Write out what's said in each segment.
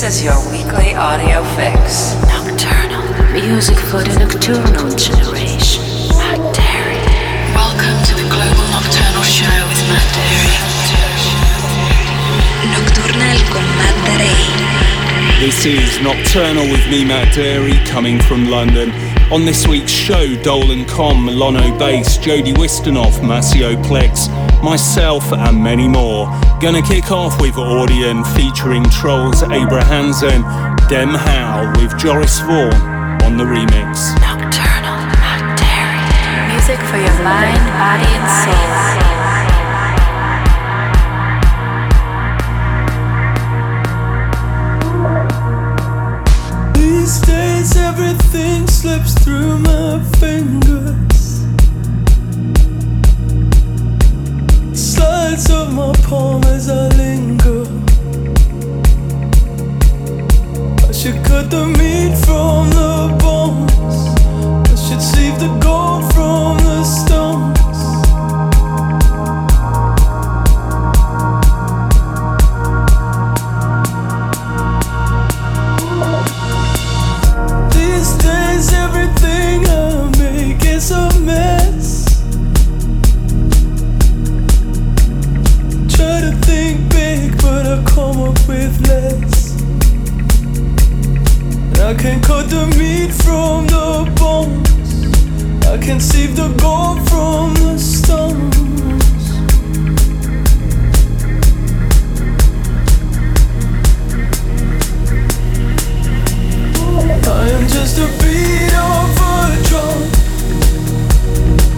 This is your weekly audio fix. Nocturnal. Music for the nocturnal generation. Matt Darey. Welcome to the Global Nocturnal Show with Matt Darey. Nocturnal con Matt Darey. This is Nocturnal with me, Matt Darey, coming from London. On this week's show, Dolan Com, Milano Bass, Jody Wisternoff, Maceo Plex, myself, and many more. Gonna kick off with Audien featuring Troels Abrahamsen, Dem How with Joris Voorn on the remix. Nocturnal. Music for your mind, body, and soul. From the bones. I should save the gold from the I can cut the meat from the bones. I can save the gold from the stones. I am just a beat of a drum.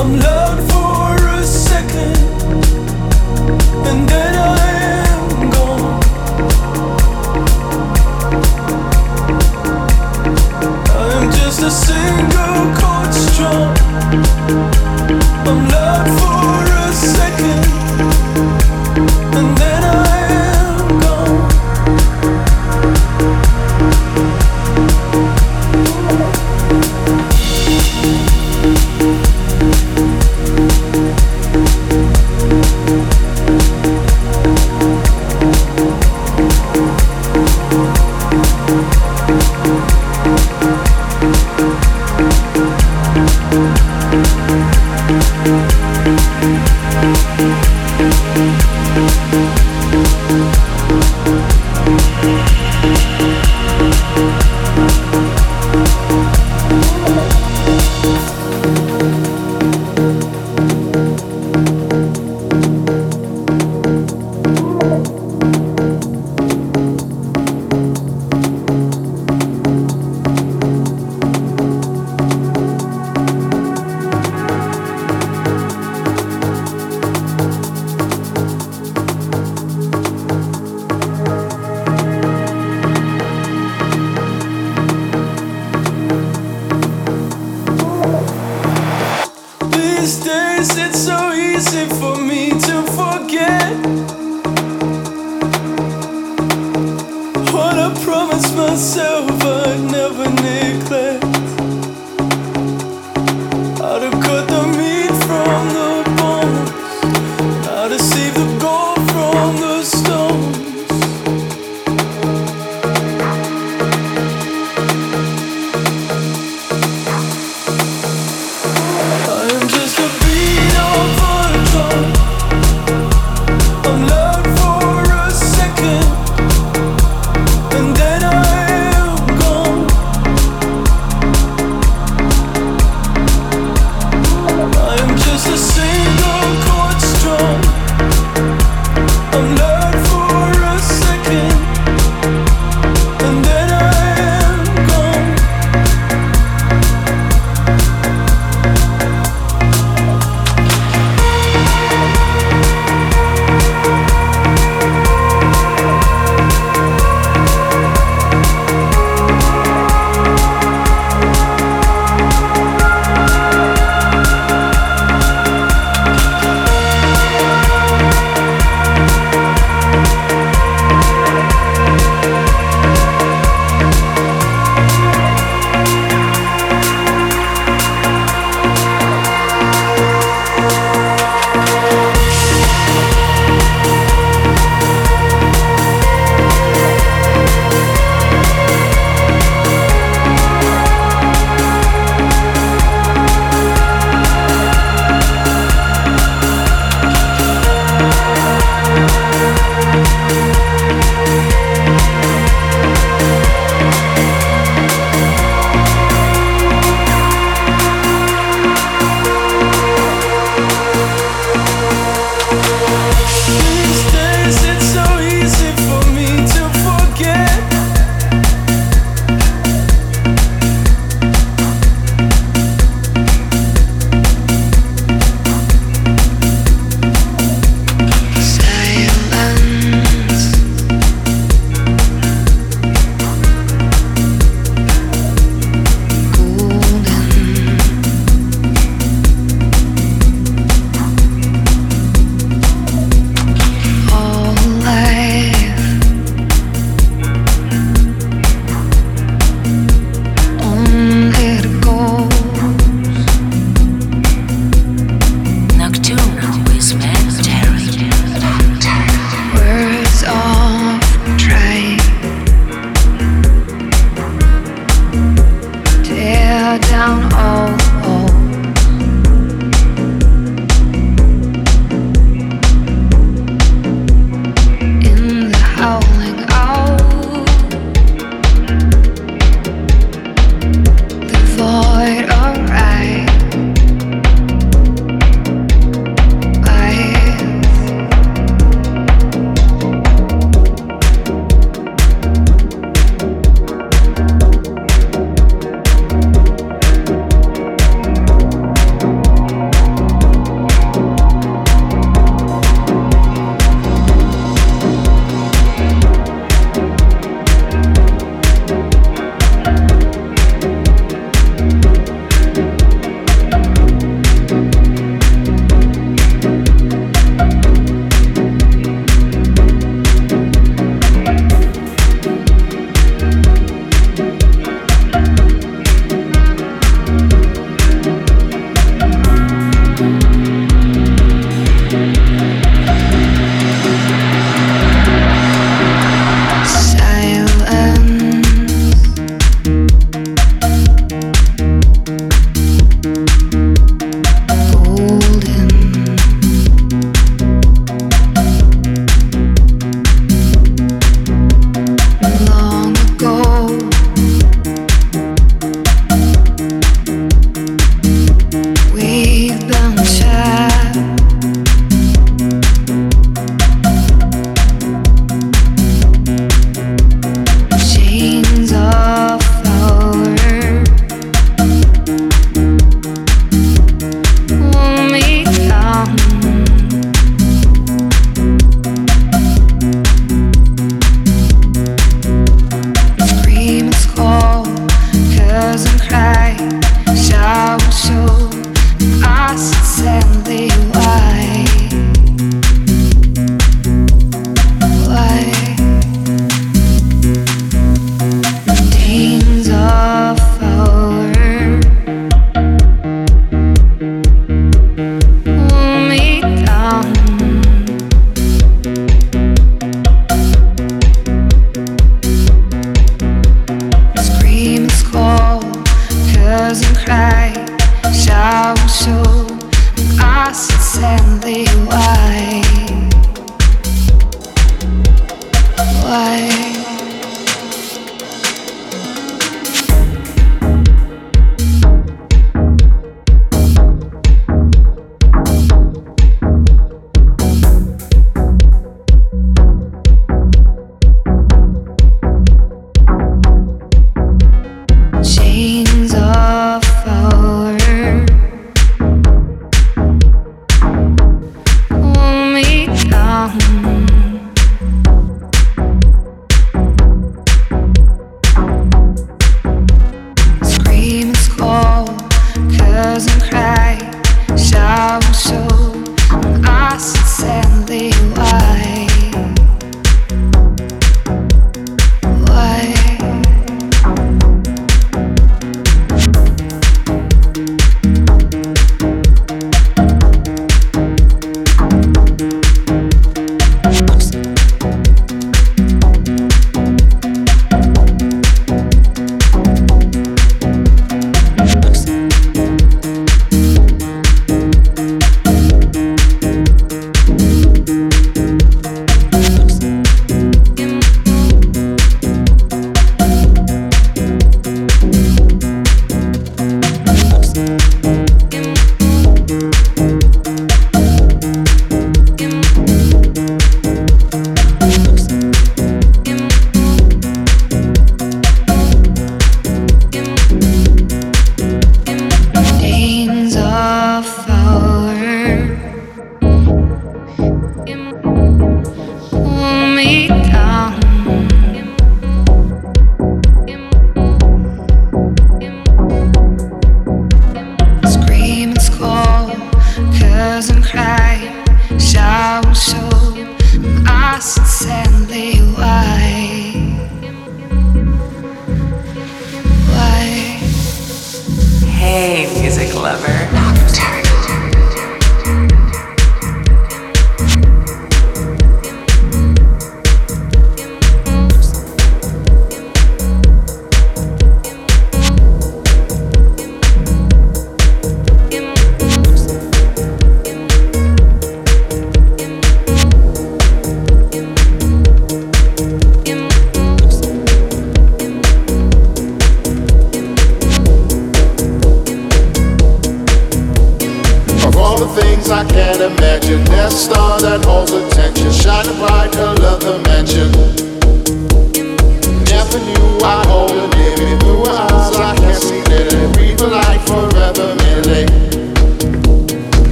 I'm loud for a second,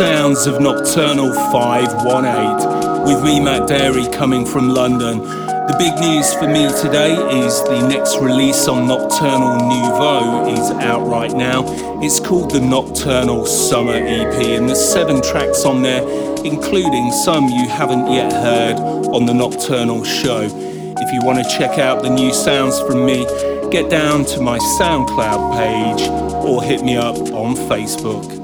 of Nocturnal 518 with me, Matt Darey, coming from London. The big news for me today is the next release on Nocturnal Nouveau is out right now. It's called the Nocturnal Summer EP, and there's seven tracks on there, including some you haven't yet heard on the Nocturnal show. If you want to check out the new sounds from me, get down to my SoundCloud page or hit me up on Facebook.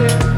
yeah.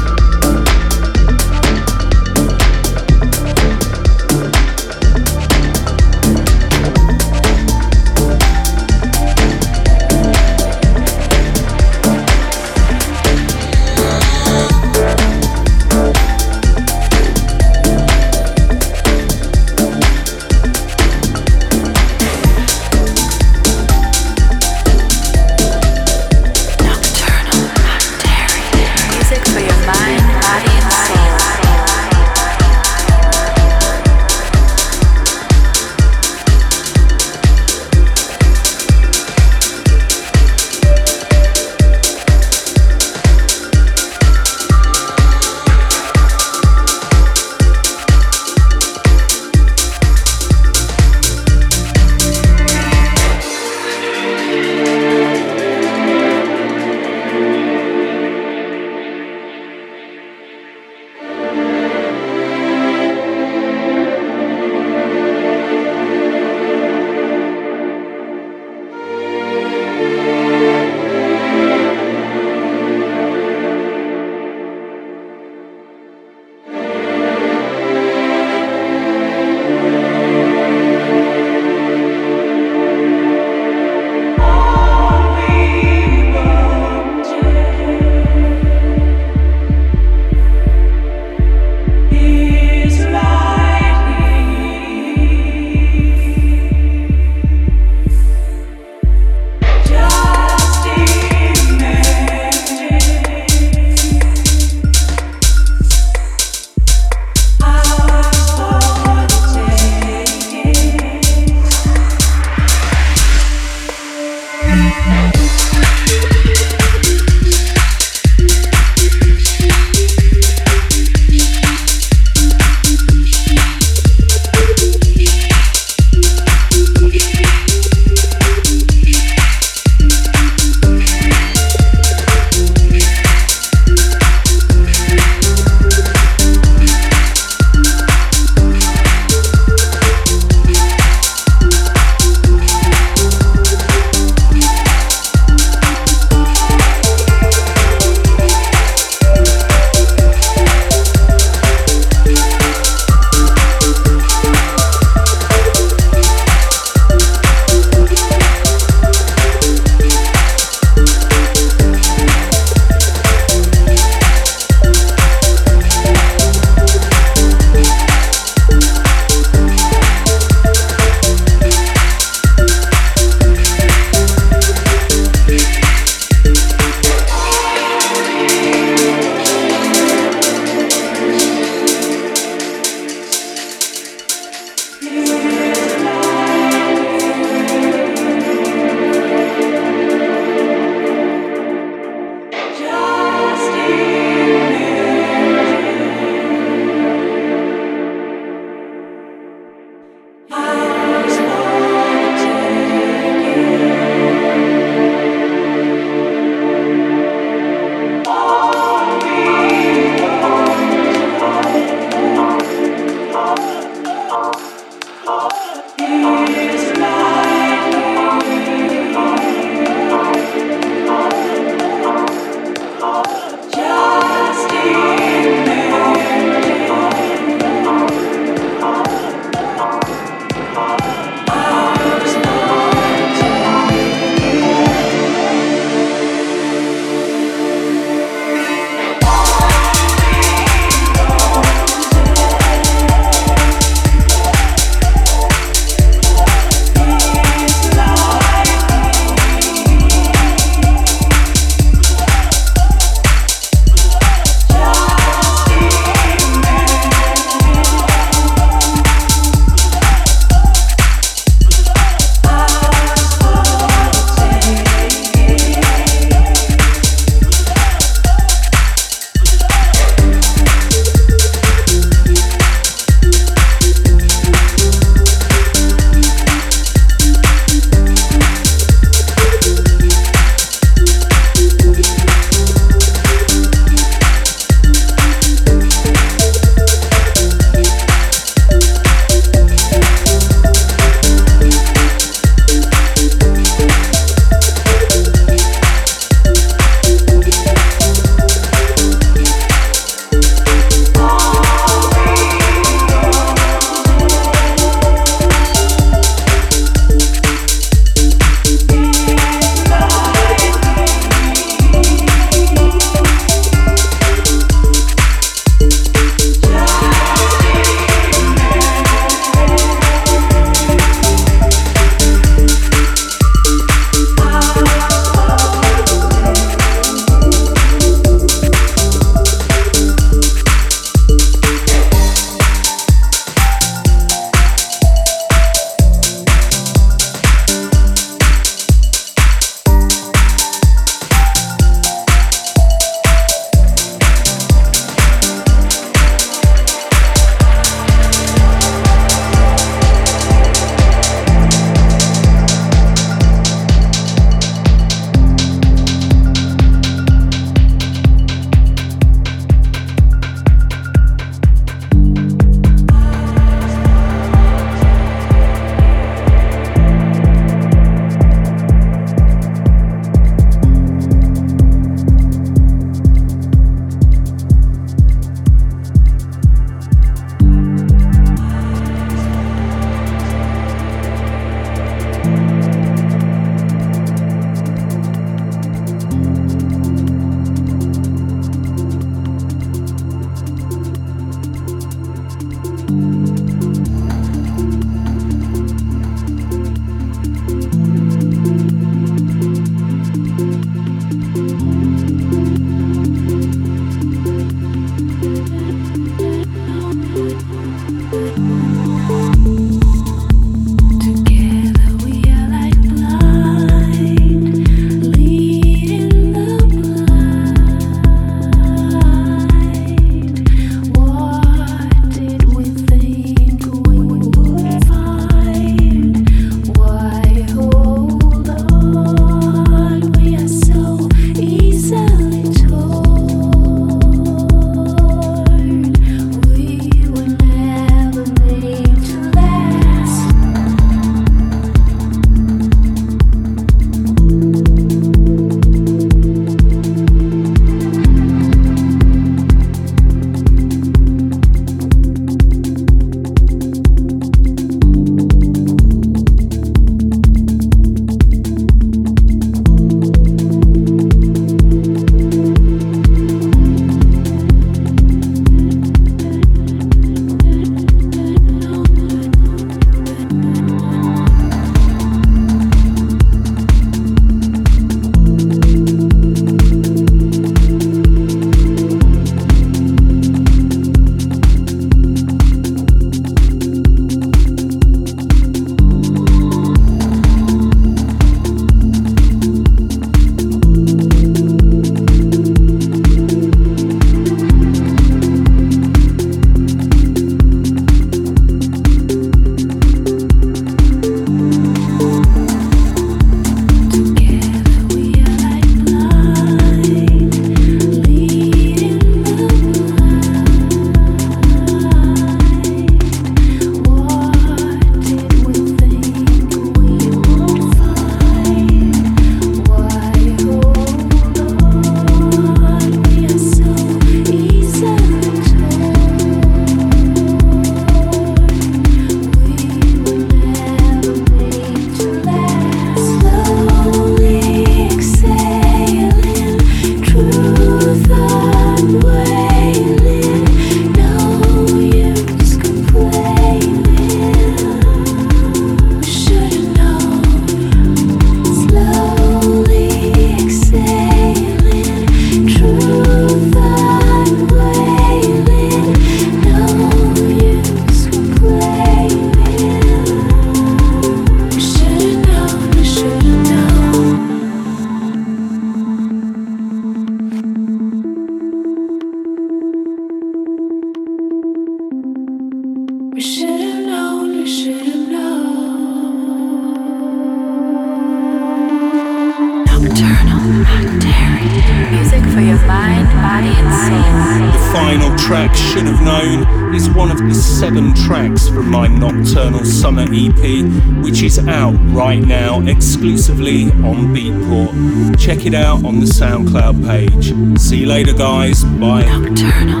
Right now exclusively on Beatport. Check it out on the SoundCloud page. See you later, guys. Bye. Nocturnal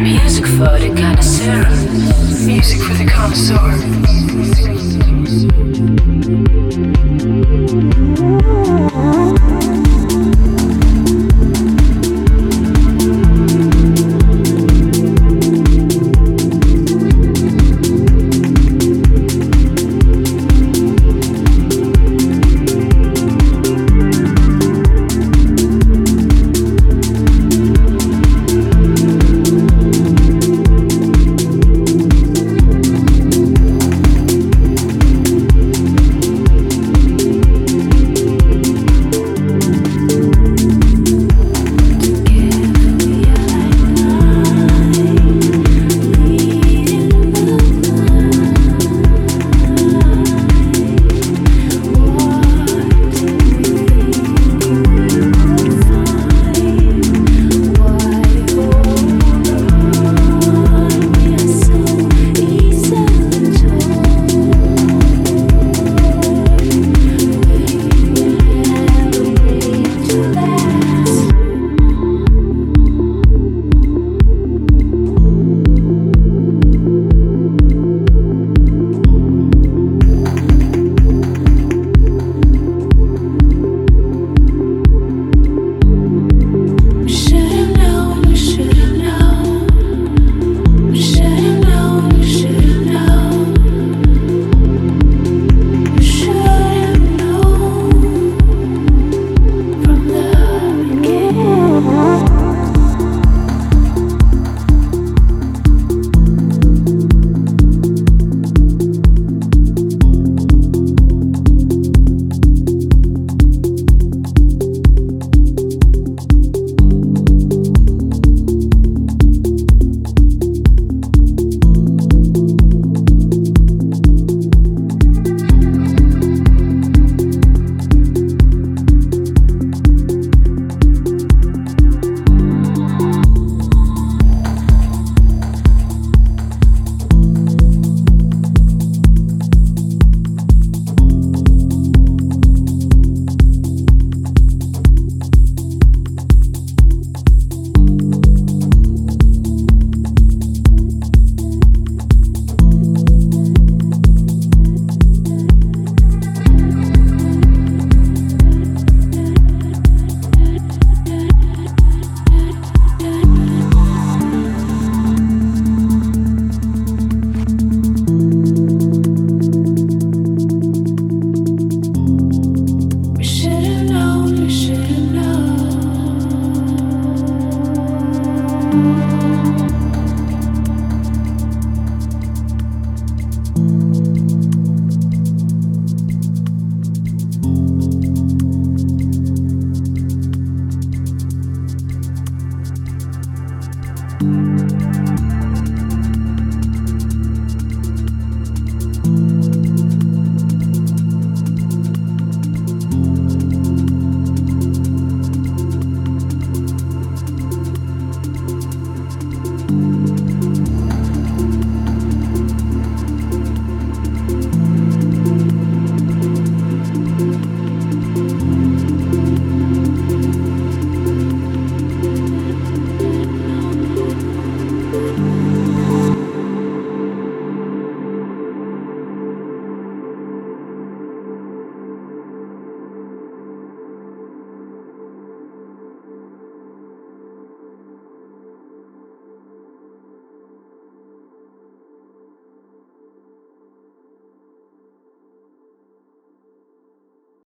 Music for the connoisseur. Music for the connoisseur.